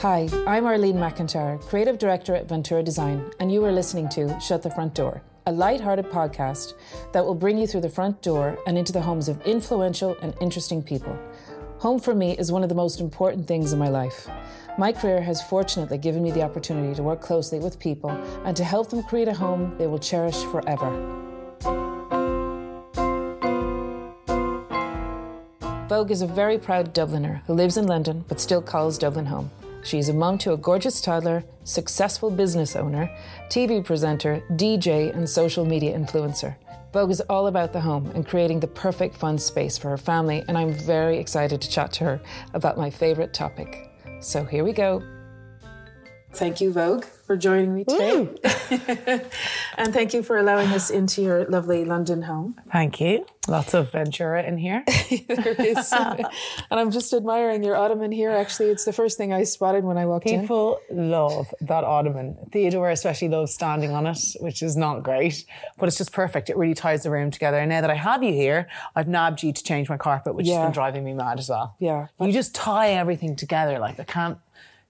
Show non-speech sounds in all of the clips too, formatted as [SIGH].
Hi, I'm Arlene McIntyre, Creative Director at Ventura Design, and you are listening to Shut the Front Door, a light-hearted podcast that will bring you through the front door and into the homes of influential and interesting people. Home for me is one of the most important things in my life. My career has fortunately given me the opportunity to work closely with people and to help them create a home they will cherish forever. Vogue is a very proud Dubliner who lives in London but still calls Dublin home. She's a mom to a gorgeous toddler, successful business owner, TV presenter, DJ, and social media influencer. Vogue is all about the home and creating the perfect fun space for her family, and I'm very excited to chat to her about my favourite topic. So here we go. Thank you, Vogue, for joining me today. [LAUGHS] and thank you for allowing us into your lovely London home. Thank you. Lots of Ventura in here. [LAUGHS] there is. and I'm just admiring your ottoman here. Actually, it's the first thing I spotted when I walked in. People love that ottoman. Theodore especially loves standing on it, which is not great, but it's just perfect. It really ties the room together. And now that I have you here, I've nabbed you to change my carpet, which Yeah. has been driving me mad as well. Yeah. You just tie everything together. Like I can't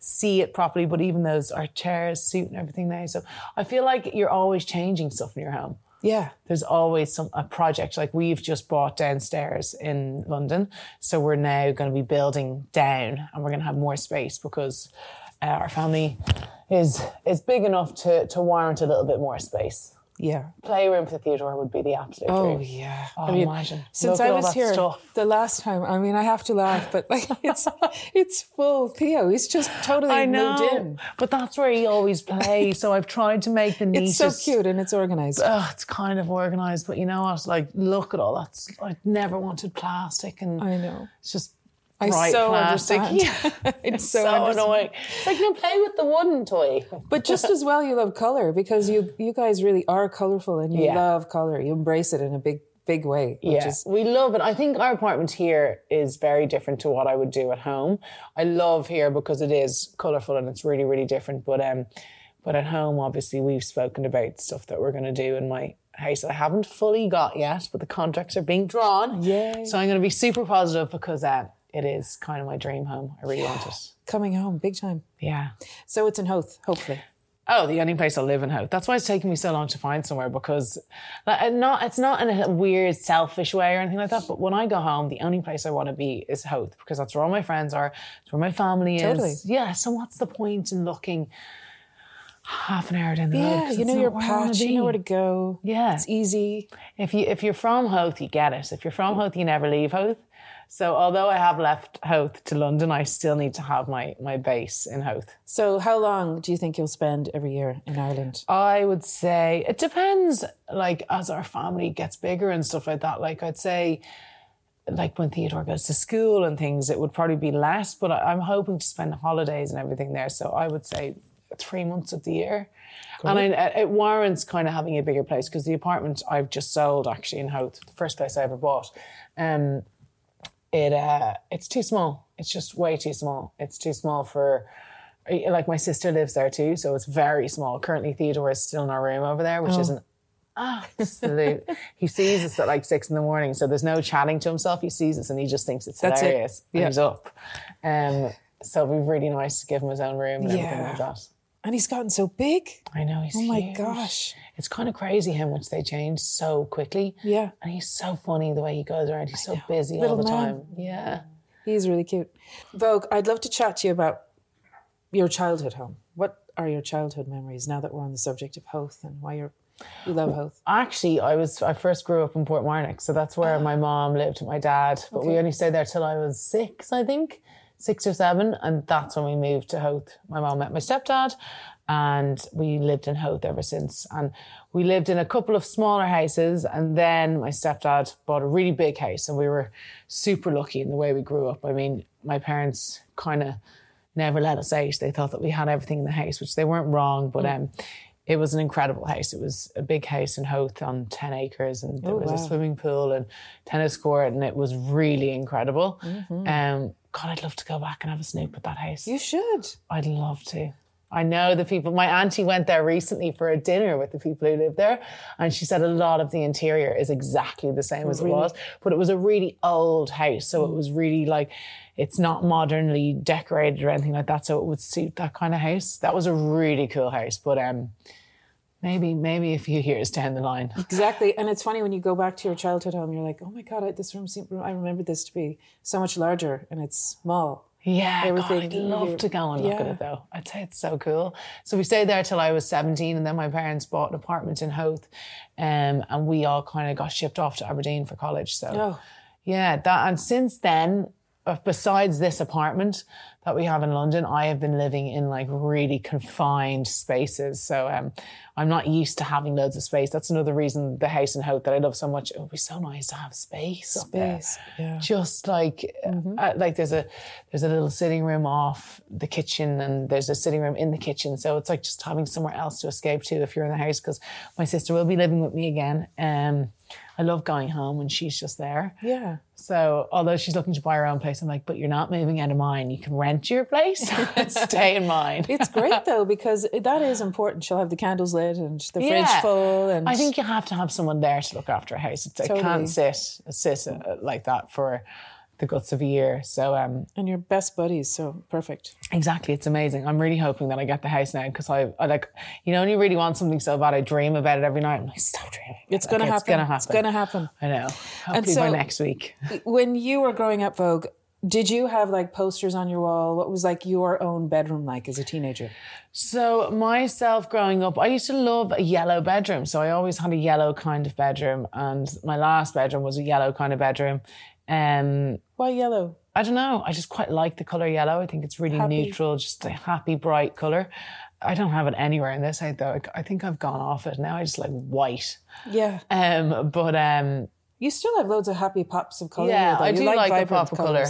see it properly, but even those our chairs suit and everything now. So I feel like you're always changing stuff in your home. Yeah. there's always some a project like we've just bought downstairs in London, so we're now going to be building down, and we're going to have more space because uh, our family is is big enough to to warrant a little bit more space. Yeah. Playroom for Theodore would be the absolute Oh dream. yeah. Oh, I mean, imagine. since I was here stuff. the last time, I mean, I have to laugh, but like [LAUGHS] it's [LAUGHS] it's full Theo. He's just totally I moved know, in. but that's where he always plays. so I've tried to make the [LAUGHS] It's so cute and it's organized. Oh, it's kind of organized, but you know what? Like, look at all that. I never wanted plastic, and I know. it's just I so plastic. understand. Yeah. [LAUGHS] [LAUGHS] It's so, so annoying. It's like you play with the wooden toy. But just as well, you love color because you you guys really are colorful and you Yeah. love color. You embrace it in a big big way. Yeah, is we love it. I think our apartment here is very different to what I would do at home. I love here because it is colourful and it's really, really different. But um, but at home, obviously, we've spoken about stuff that we're going to do in my house that I haven't fully got yet, but the contracts are being drawn. Yay. So I'm going to be super positive because uh, it is kind of my dream home. I really want it. [GASPS] coming home big time. Yeah. So it's in Howth, hopefully. Oh, the only place I live in Howth. That's why it's taken me so long to find somewhere because, like, not it's not in a weird selfish way or anything like that. But when I go home, the only place I want to be is Howth because that's where all my friends are. It's where my family Totally. is. Yeah. So what's the point in looking half an hour down the road? Yeah, 'Cause you know your patch, you know where to go. Yeah. It's easy. If you if you're from Howth, you get it. If you're from Howth, you never leave Howth. So although I have left Howth to London, I still need to have my my base in Howth. So how long do you think you'll spend every year in Ireland? I would say it depends. Like as our family gets bigger and stuff like that. Like I'd say, like when Theodore goes to school and things, it would probably be less. But I'm hoping to spend holidays and everything there. So I would say three months of the year. And I, it warrants kind of having a bigger place because the apartment I've just sold actually in Howth, the first place I ever bought, um, it uh, it's too small. It's just way too small. It's too small for like my sister lives there too, so it's very small. Currently, Theodore is still in our room over there, which Oh. isn't absolute. he sees us at like six in the morning, so there's no chatting to himself. He sees us and he just thinks it's That's it. hilarious. And Yeah. he's up. Um, so it'd be really nice to give him his own room and everything Yeah. like that. And he's gotten so big. I know he's Oh my huge. gosh. It's kind of crazy how much they change so quickly. Yeah. And he's so funny the way he goes around. He's so busy Little all the man. time. Yeah. He's really cute. Vogue, I'd love to chat to you about your childhood home. What are your childhood memories now that we're on the subject of Howth and why you're you love Howth? Actually, I was I first grew up in Portmarnock, so that's where ah. my mom lived with my dad. But we only stayed there till I was six, I think, six or seven, and that's when we moved to Howth. My mom met my stepdad, and we lived in Howth ever since. And we lived in a couple of smaller houses, and then my stepdad bought a really big house, and we were super lucky in the way we grew up. I mean, my parents kind of never let us out. They thought that we had everything in the house, which they weren't wrong, but um, it was an incredible house. It was a big house in Howth on 10 acres, and there Oh, was a swimming pool and tennis court, and it was really incredible. Mm-hmm. Um, God, I'd love to go back and have a snoop at that house. You should. I'd love to. I know the people. My auntie went there recently for a dinner with the people who live there, and she said a lot of the interior is exactly the same as it was, but it was a really old house, so it was really like it's not modernly decorated or anything like that, so it would suit that kind of house. That was a really cool house, but um, maybe maybe a few years down the line. [LAUGHS] Exactly, and it's funny when you go back to your childhood home, you're like, oh my god, I, this room seemed, I remember this to be so much larger, and it's small. Yeah, Everything God, I'd love to go and look at it though. I'd say it's so cool. So we stayed there till I was 17 and then my parents bought an apartment in Howth um, and we all kind of got shipped off to Aberdeen for college. So Oh. yeah, that and since then, besides this apartment that we have in London, I have been living in like really confined spaces. So um, I'm not used to having loads of space. That's another reason the house in Howth that I love so much. It would be so nice to have space. Space, yeah. just like uh, like there's a there's a little sitting room off the kitchen and there's a sitting room in the kitchen so it's like just having somewhere else to escape to if you're in the house because my sister will be living with me again um I love going home when she's just there Yeah. so although she's looking to buy her own place I'm like but you're not moving out of mine you can rent your place and [LAUGHS] [LAUGHS] stay in mine It's [LAUGHS] great though because that is important. She'll have the candles lit and the Yeah. fridge full, and I think you have to have someone there to look after a house. It's, Totally. can't sit sit uh, like that for the guts of a year. So um, and your best buddies. So perfect. Exactly, it's amazing. I'm really hoping that I get the house now because I, I like, you know, when you really want something so bad, I dream about it every night. I'm like, stop dreaming. It's gonna Okay, happen. It's gonna happen. It's gonna happen. I know. Hopefully so- by next week. When you were growing up, Vogue, did you have like posters on your wall? What was like your own bedroom like as a teenager? So myself growing up, I used to love a yellow bedroom. So I always had a yellow kind of bedroom, and my last bedroom was a yellow kind of bedroom. Um, Why yellow? I don't know. I just quite like the color yellow. I think it's really Happy. neutral, just a happy, bright color. I don't have it anywhere in this house though. I- I think I've gone off it now. I just like white. Yeah. Um, but um, You still have loads of happy pops of color. Yeah, here. I You do like, a vibrant pop of color.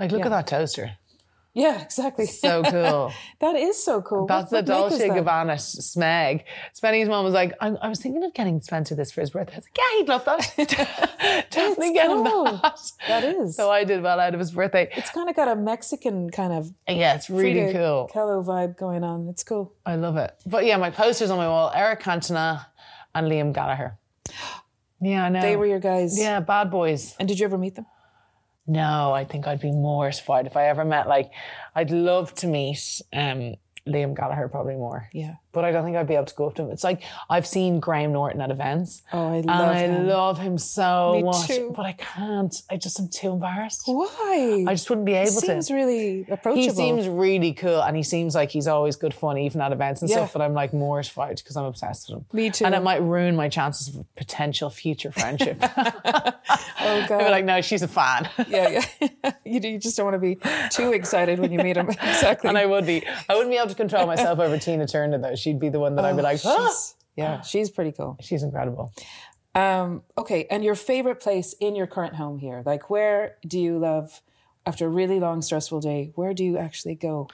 Like, look Yeah. at that toaster. Yeah, exactly. So cool. [LAUGHS] that is so cool. That's What- the what make is Dolce? Gabbana Smeg. Spenny's mom was like, I, I was thinking of getting Spencer this for his birthday. I was like, yeah, he'd love that. [LAUGHS] [LAUGHS] Definitely get him cool. that. That is. So I did well out of his birthday. it's kind of got a Mexican kind of uh, Yeah, it's really Frida cool. Kahlo vibe going on. It's cool. I love it. But yeah, my posters on my wall, Eric Cantona and Liam Gallagher. [GASPS] Yeah, I know. They were your guys. yeah, bad boys. And did you ever meet them? No, I think I'd be mortified if I ever met like I'd love to meet um Liam Gallagher probably more. Yeah. But I don't think I'd be able to go up to him. It's like I've seen Graham Norton at events. Oh, I love him. and I him. love him so Me much. too. But I can't. I just am too embarrassed. Why? I just wouldn't be able to. seems to. really approachable. He seems really cool and he seems like he's always good fun, even at events and Yeah. stuff. But I'm like mortified because I'm obsessed with him. Me too. And it might ruin my chances of a potential future friendship. [LAUGHS] oh [LAUGHS] god. like, no, she's a fan. [LAUGHS] yeah, yeah. [LAUGHS] you, you just don't want to be too excited when you meet him. exactly. And I would be. I wouldn't be able to control myself over Tina Turner though. She'd be the one that I'd be like, ah. Yeah, she's pretty cool. She's incredible. Um, okay, and your favorite place in your current home here? Like, where do you love after a really long, stressful day? Where do you actually go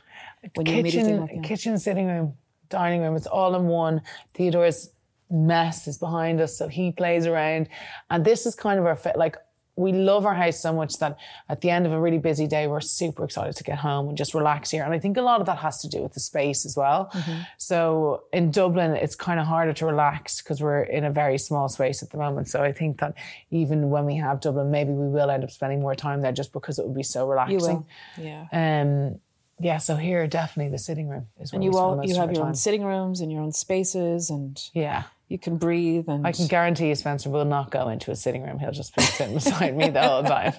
when you Kitchen, in? kitchen, sitting room, dining room. It's all in one. Theodore's mess is behind us, so he plays around. And this is kind of our fit. Like we love our house so much that at the end of a really busy day, we're super excited to get home and just relax here. And I think a lot of that has to do with the space as well. Mm-hmm. So in Dublin, it's kind of harder to relax because we're in a very small space at the moment. So I think that even when we have Dublin, maybe we will end up spending more time there just because it would be so relaxing. Yeah. Um, yeah, so here definitely the sitting room is where and you all you have your time. own sitting rooms and your own spaces, and Yeah, you can breathe. And I can guarantee you, Spencer will not go into a sitting room. He'll just be sitting [LAUGHS] beside me the whole time.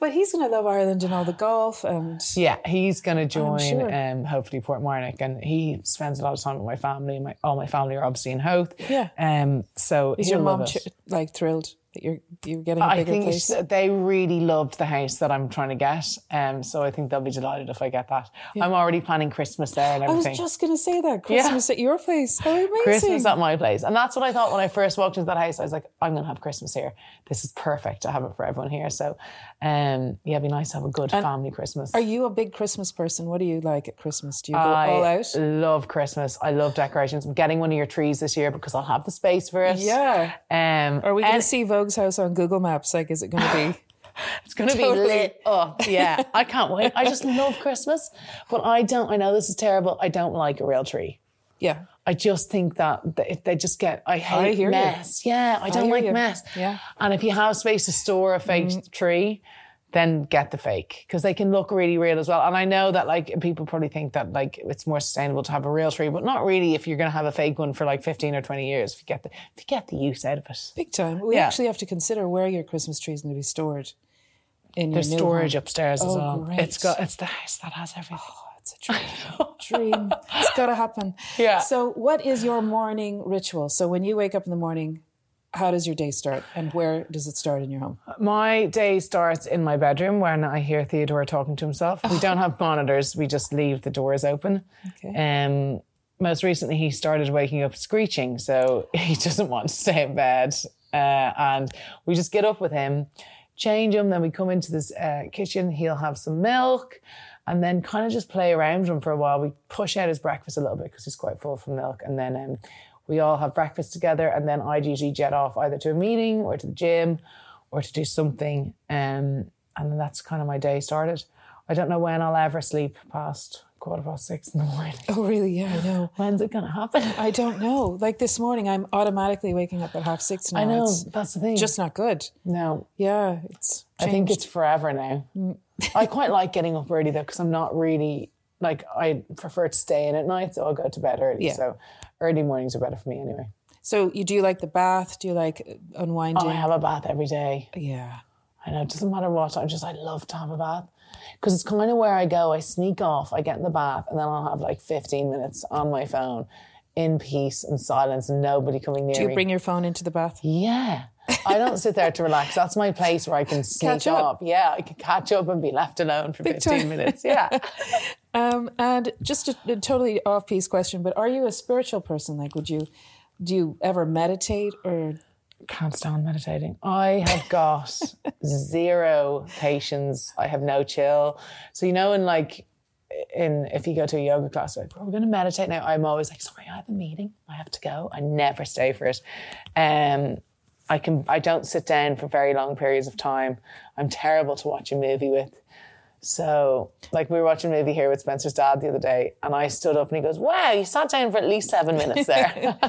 but he's going to love Ireland and all the golf and Yeah, he's going to join sure. um, hopefully Portmarnock, and he spends a lot of time with my family. My all my family are obviously in Howth. Yeah. Um. So is your mom ch- like thrilled that you're you're getting a I bigger think place? they really loved the house that I'm trying to get. Um. So I think they'll be delighted if I get that. I'm already planning Christmas there and everything. I was just going to say that Christmas at your place. How [LAUGHS] amazing! Christmas at my place. And that's what I thought when I first walked into that house. I was like, I'm going to have Christmas here. This is perfect to have it for everyone here. So, um, yeah, it'd be nice to have a good family Christmas. Are you a big Christmas person? What do you like at Christmas? Do you go all I out? love Christmas. I love decorations. I'm getting one of your trees this year because I'll have the space for it. Yeah. Um, Are we going to and see Vogue's house on Google Maps? Like, is it going to be? [LAUGHS] it's going to be Totally. lit up. Yeah, I can't wait. I just love Christmas, but I don't. I know this is terrible. I don't like a real tree. yeah. I just think that they, they just get. I hate you. mess. Yeah, I don't hear like you. mess. Yeah. and if you have space to store a fake mm-hmm. tree, then get the fake because they can look really real as well. And I know that like people probably think that like it's more sustainable to have a real tree, but not really if you're going to have a fake one for like 15 or 20 years. If you get the if you get the use out of it, Big time. We Yeah. actually have to consider where your Christmas tree is going to be stored. In there's your new storage home. upstairs as Oh, well. great. It's got it's the house that has everything. Oh, it's a dream. dream. It's got to happen. [LAUGHS] Yeah. So, what is your morning ritual? So, when you wake up in the morning, how does your day start, and where does it start in your home? My day starts in my bedroom when I hear Theodore talking to himself. We don't have monitors; we just leave the doors open. Okay. Um, most recently, he started waking up screeching, so [LAUGHS] he doesn't want to stay in bed, uh, and we just get up with him, change him. Then we come into this uh, kitchen. He'll have some milk, and then kind of just play around with him for a while. We push out his breakfast a little bit because he's quite full from milk, and then um, we all have breakfast together. And then I'd usually jet off either to a meeting or to the gym, or to do something. Um, and then that's kind of my day started. I don't know when I'll ever sleep past quarter past six in the morning. Oh, really? Yeah, I know. [LAUGHS] When's it going to happen? I don't know. Like this morning, I'm automatically waking up at half six now. I know It's that's the thing. just not good. no, Yeah, it's. I think it's forever now. I quite like getting up early though because I'm not really like I prefer to stay in at night, so I'll go to bed early. Yeah. So early mornings are better for me anyway. So, you do you like the bath? Do you like uh, unwinding? Oh, I have a bath every day. yeah. I know it doesn't matter what. I just I love to have a bath because it's kind of where I go. I sneak off, I get in the bath, and then I'll have like 15 minutes on my phone in peace and silence, and nobody coming near Do you me. bring your phone into the bath? Yeah. I don't sit there to relax. That's my place where I can [LAUGHS] sneak Catch up. Yeah, I can catch up and be left alone for 15 time. minutes. Yeah. [LAUGHS] Um, and just a, a totally off-piece question, but are you a spiritual person? Like, would you do you ever meditate or? Can't stand meditating. I have got [LAUGHS] zero patience. I have no chill. So, you know, in like, in if you go to a yoga class, like, we're going to meditate now. I'm always like, sorry, I have a meeting. I have to go. I never stay for it. Um, I can. I don't sit down for very long periods of time. I'm terrible to watch a movie with. So, like, we were watching a movie here with Spencer's dad the other day, and I stood up and he goes, "Wow, you sat down for at least seven minutes there." [LAUGHS]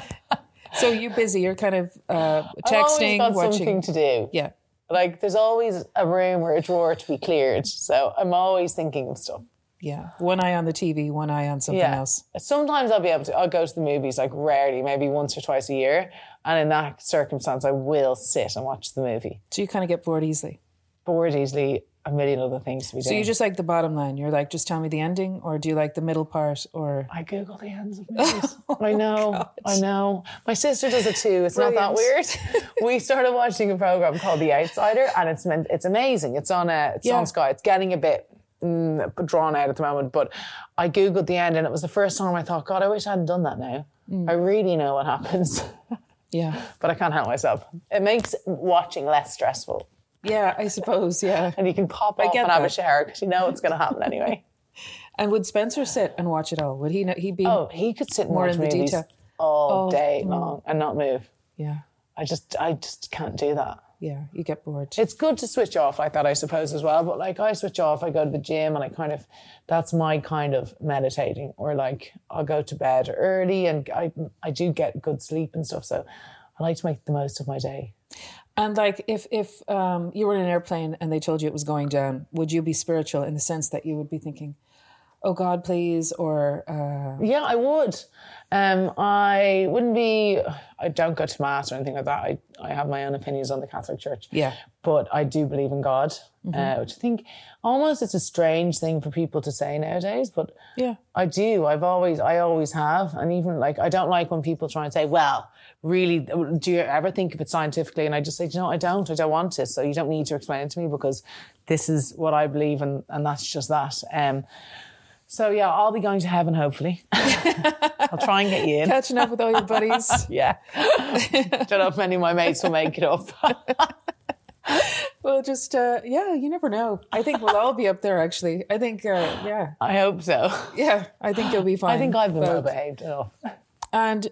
So you're busy. You're kind of uh, I've texting, got watching. something to do. Yeah. Like, there's always a room or a drawer to be cleared. So I'm always thinking of stuff. Yeah. One eye on the TV, one eye on something Yeah. else. Sometimes I'll be able to, I'll go to the movies like rarely, maybe once or twice a year. And in that circumstance, I will sit and watch the movie. So you kind of get bored easily. Bored easily, a million other things to be So doing. So you just like the bottom line. You're like, just tell me the ending, or do you like the middle part? Or I Google the ends of [LAUGHS] movies. Oh I know, I know. My sister does it too. It's not that weird. [LAUGHS] we started watching a program called The Outsider, and it's meant it's amazing. It's on a it's Yeah. on Sky. It's getting a bit mm, drawn out at the moment, but I googled the end, and it was the first time I thought, God, I wish I hadn't done that now. I really know what happens, [LAUGHS] yeah, but I can't help myself. It makes watching less stressful, yeah, I suppose, yeah. [LAUGHS] and you can pop off get and have a that. shower because you know it's going to happen [LAUGHS] anyway. And would Spencer sit and watch it all? Would he? Know, he'd be. Oh, he could sit More in the detail. all Oh, day long and not move. Yeah, I just I just can't do that. Yeah. You get bored. It's good to switch off like that, I suppose, as well. But like I switch off, I go to the gym and I kind of that's my kind of meditating. Or like I'll go to bed early and I I do get good sleep and stuff. So I like to make the most of my day. And like, if if um, you were in an airplane and they told you it was going down, would you be spiritual in the sense that you would be thinking, "Oh God, please," or uh, Yeah, I would. Um, I wouldn't be. I don't go to mass or anything like that. I I have my own opinions on the Catholic Church. Yeah. but I do believe in God, uh, which I think almost it's a strange thing for people to say nowadays. But yeah, I do. I've always, I always have, and even like I don't like when people try and say, "Well, really, do you ever think of it scientifically?" And I just say, "You know, I don't. I don't want it. So you don't need to explain it to me because this is what I believe, and and that's just that." Um, so yeah, I'll be going to heaven hopefully. [LAUGHS] I'll try and get you in. catching up with all your buddies. [LAUGHS] Yeah, don't know if any of my mates will make it up. [LAUGHS] well, just uh, yeah, you never know. I think we'll all be up there. Actually, I think uh, yeah, I hope so. yeah. I think you'll be fine. I think I've been well behaved enough. And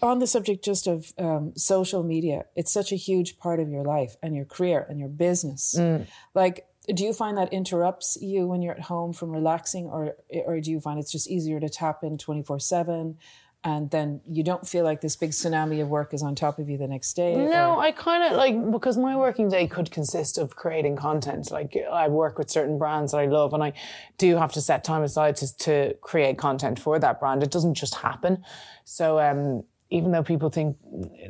on the subject just of um, social media, it's such a huge part of your life and your career and your business. Mm. Like, do you find that interrupts you when you're at home from relaxing, or or do you find it's just easier to tap in twenty four seven? and then you don't feel like this big tsunami of work is on top of you the next day? No, or- I kind of like because my working day could consist of creating content. Like I work with certain brands that I love, and I do have to set time aside to to create content for that brand. It doesn't just happen. So um, even though people think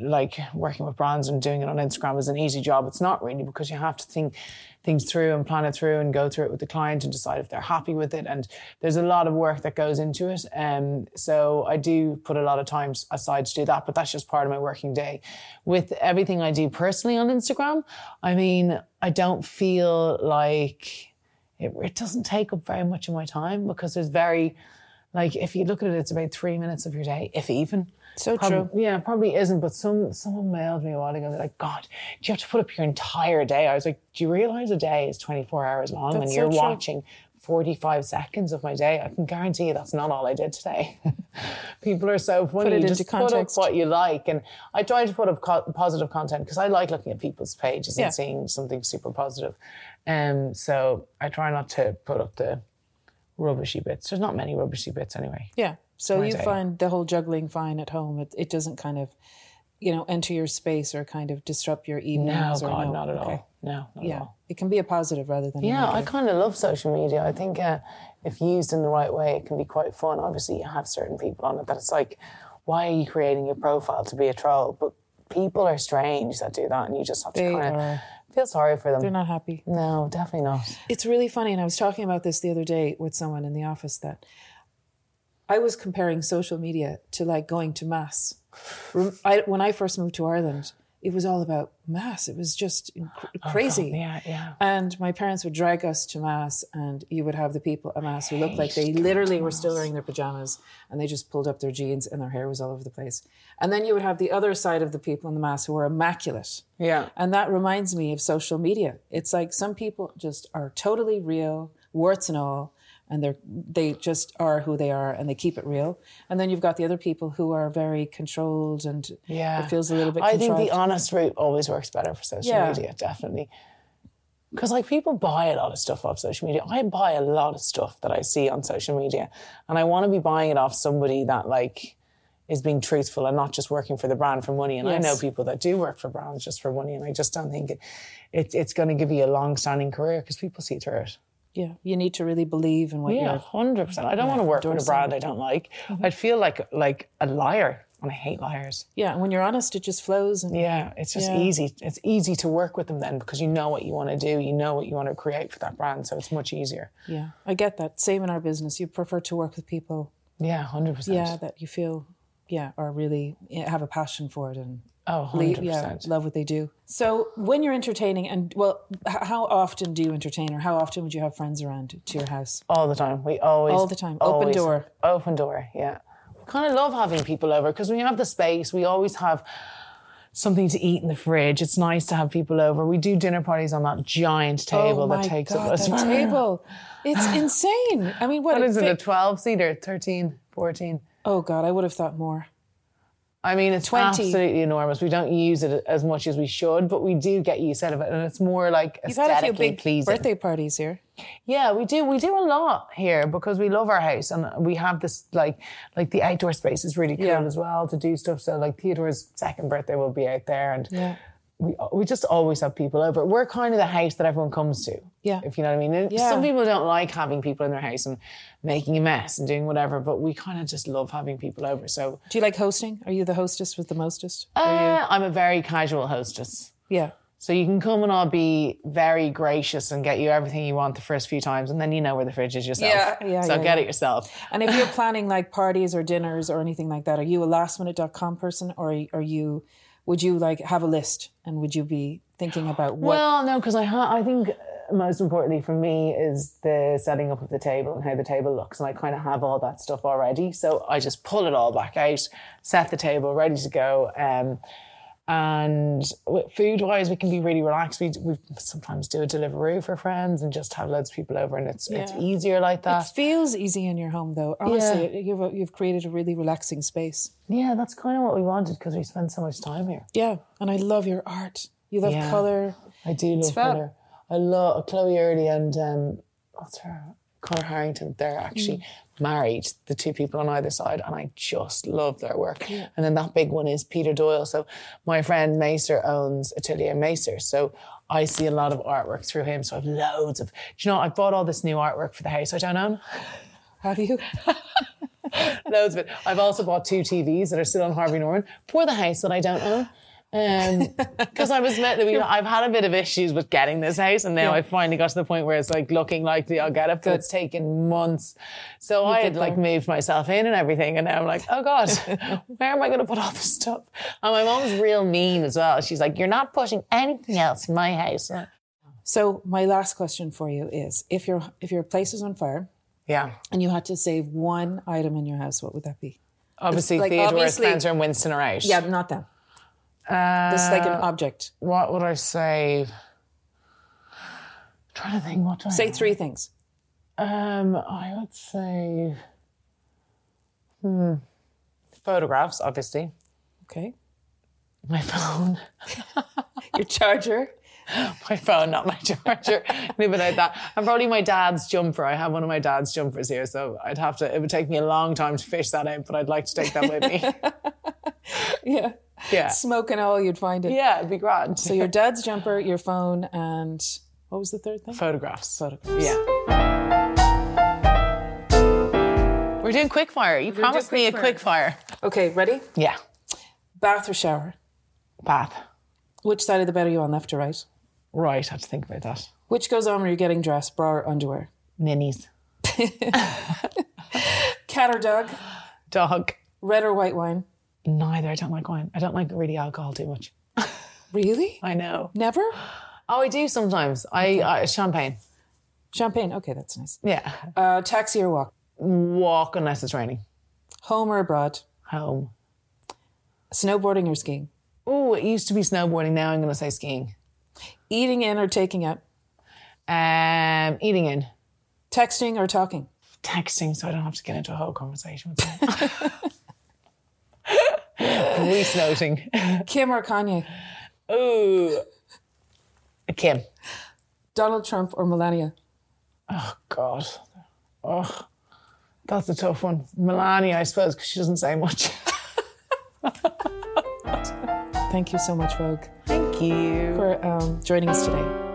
like working with brands and doing it on Instagram is an easy job, it's not really because you have to think things through and plan it through and go through it with the client and decide if they're happy with it. And there's a lot of work that goes into it. Um, so I do put a lot of time aside to do that, but that's just part of my working day. With everything I do personally on Instagram, I mean, I don't feel like it, it doesn't take up very much of my time because there's very, like, if you look at it, it's about three minutes of your day, if even. So Prob- true. Yeah, probably isn't. But some someone mailed me a while ago. They're like, God, do you have to put up your entire day? I was like, Do you realize a day is 24 hours long That's and so you're true. watching 45 seconds of my day? I can guarantee you that's not all I did today. [LAUGHS] People are so funny. Put it You into just put up context. what you like. And I try to put up co- positive content because I like looking at people's pages Yeah. and seeing something super positive. Um, so I try not to put up the rubbishy bits. There's not many rubbishy bits anyway. Yeah. So you day. find the whole juggling fine at home. It, it doesn't kind of, you know, enter your space or kind of disrupt your No, evenings. or God, no? not at Okay. all. No, not at Yeah. all. It can be a positive rather than Yeah, I kind of love social media. I think uh, if used in the right way, it can be quite fun. Obviously, you have certain people on it that it's like, why are you creating your profile to be a troll? But people are strange that do that, and you just have to They kind of feel sorry for them. They're not happy. no, definitely not. It's really funny, and I was talking about this the other day with someone in the office that I was comparing social media to like going to mass. I, when I first moved to Ireland, it was all about mass. It was just inc- crazy. Yeah, yeah. And my parents would drag us to mass, and you would have the people at mass who looked like they literally were still wearing their pajamas, and they just pulled up their jeans, and their hair was all over the place. And then you would have the other side of the people in the mass who were immaculate. Yeah. And that reminds me of social media. It's like some people just are totally real, warts and all, and they're they just are who they are and they keep it real. And then you've got the other people who are very controlled and Yeah. it feels a little bit I think the honest route always works better for social Yeah. media, definitely. Because like people buy a lot of stuff off social media. I buy a lot of stuff that I see on social media, and I want to be buying it off somebody that like is being truthful and not just working for the brand for money. And I know people that do work for brands just for money, and I just don't think it, it it's going to give you a long-standing career because people see through it. Yeah, you need to really believe in what Yeah, you're hundred percent. I don't want to work with a brand I don't like. Mm-hmm. I'd feel like like a liar, and I hate liars. Yeah, and when you're honest, it just flows. And Yeah, it's just Yeah. easy. It's easy to work with them then because you know what you want to do, you know what you want to create for that brand, so it's much easier. yeah, I get that. Same in our business. You prefer to work with people, Yeah, hundred percent. yeah, that you feel, yeah, are really have a passion for it and Oh, le- 100%. yeah, love what they do. So when you're entertaining, and well, how often do you entertain, or how often would you have friends around to your house? All the time. We always All the time. Open door. Open door. Yeah. We kind of love having people over because we have the space. We always have something to eat in the fridge. It's nice to have people over. We do dinner parties on that giant oh table oh that takes God, up that [LAUGHS] table! It's insane. I mean, what, What it is it? A 12 seater? 13, 14? Oh God, I would have thought more. I mean, it's 20. absolutely enormous. We don't use it as much as we should, but we do get use out of it, and it's more like You've had a few aesthetically big pleasing. birthday parties here. Yeah, we do. We do a lot here because we love our house, and we have this like like the outdoor space is really cool Yeah. as well to do stuff. So like Theodore's second birthday will be out there, and Yeah. We we just always have people over. We're kind of the house that everyone comes to. Yeah. if you know what I mean. Yeah. Some people don't like having people in their house and making a mess and doing whatever, but we kind of just love having people over. So Do you like hosting? Are you the hostess with the mostest? Uh, I'm a very casual hostess. Yeah. So you can come and I'll be very gracious and get you everything you want the first few times, and then you know where the fridge is yourself. Yeah, yeah, So yeah, get yeah. it yourself. And if you're [LAUGHS] planning like parties or dinners or anything like that, are you a lastminute.com person or are you, would you like have a list and would you be thinking about what? Well, no, because I ha- I think uh, most importantly for me is the setting up of the table and how the table looks, and I kind of have all that stuff already. So I just pull it all back out, set the table ready to go. Um, and food wise, we can be really relaxed. We, we sometimes do a delivery for friends and just have loads of people over, and it's it's easier like that. it feels easy in your home though. Honestly, you've, you've created a really relaxing space. Yeah, that's kind of what we wanted because we spend so much time here. Yeah. And I love your art. You love Yeah. color. I do love colour. I love Chloe Early and um, what's her Conor Harrington. They're actually mm. married, the two people on either side, and I just love their work. And then that big one is Peter Doyle. So my friend Macer owns Atelier Macer. So I see a lot of artwork through him. So I've loads of, do you know, I've bought all this new artwork for the house I don't own. [LAUGHS] Have you? [LAUGHS] loads of it. I've also bought two TVs that are still on Harvey Norman for the house that I don't own. Um, [LAUGHS] because I was meant to be, I've had a bit of issues with getting this house, and now Yeah. I finally got to the point where it's like looking likely I'll get it, but it's taken months. So I had like moved myself in and everything, and now I'm like, oh god, [LAUGHS] where am I going to put all this stuff? And my mom's real mean as well. She's like, you're not putting anything else in my house. So my last question for you is: if your if your place is on fire Yeah, and you had to save one item in your house, what would that be? obviously like, Theodore, obviously- Spencer, and Winston are out. Yeah, not them. This is like an object. What would I save? trying to think. What do I Say three things. Um, I would say, hmm, photographs, obviously. Okay. My phone, [LAUGHS] Your charger. my phone, not my charger. [LAUGHS] Leave it like that. And probably my dad's jumper. I have one of my dad's jumpers here, so I'd have to. It would take me a long time to fish that out, but I'd like to take that with me. [LAUGHS] Yeah. Yeah, Smoke and all, you'd find it. yeah, it'd be grand. So your dad's jumper, your phone, and what was the third thing? photographs. Photographs. Yeah. We're doing quick fire. You promised me a quick quick fire. Okay, ready? Yeah. Bath or shower? Bath. Which side of the bed are you on, left or right? Right, I had to think about that. Which goes on when you're getting dressed, bra or underwear? Ninnies. [LAUGHS] Cat or dog? Dog. Red or white wine? Neither. I don't like wine. I don't like really alcohol too much. [LAUGHS] Really? I know. Never? Oh, I do sometimes. I uh, champagne. Champagne. Okay, that's nice. Yeah. Uh, taxi or walk? Walk unless it's raining. Home or abroad? Home. Snowboarding or skiing? Oh, it used to be snowboarding. Now I'm going to say skiing. Eating in or taking out? Um, eating in. Texting or talking? Texting, so I don't have to get into a whole conversation with [LAUGHS] someone. [LAUGHS] Voice noting. Kim or Kanye? Ooh. Kim. Donald Trump or Melania? Oh, God. Oh, that's a tough one. Melania, I suppose, because she doesn't say much. [LAUGHS] Thank you so much, Vogue, Thank you. for um, joining us today.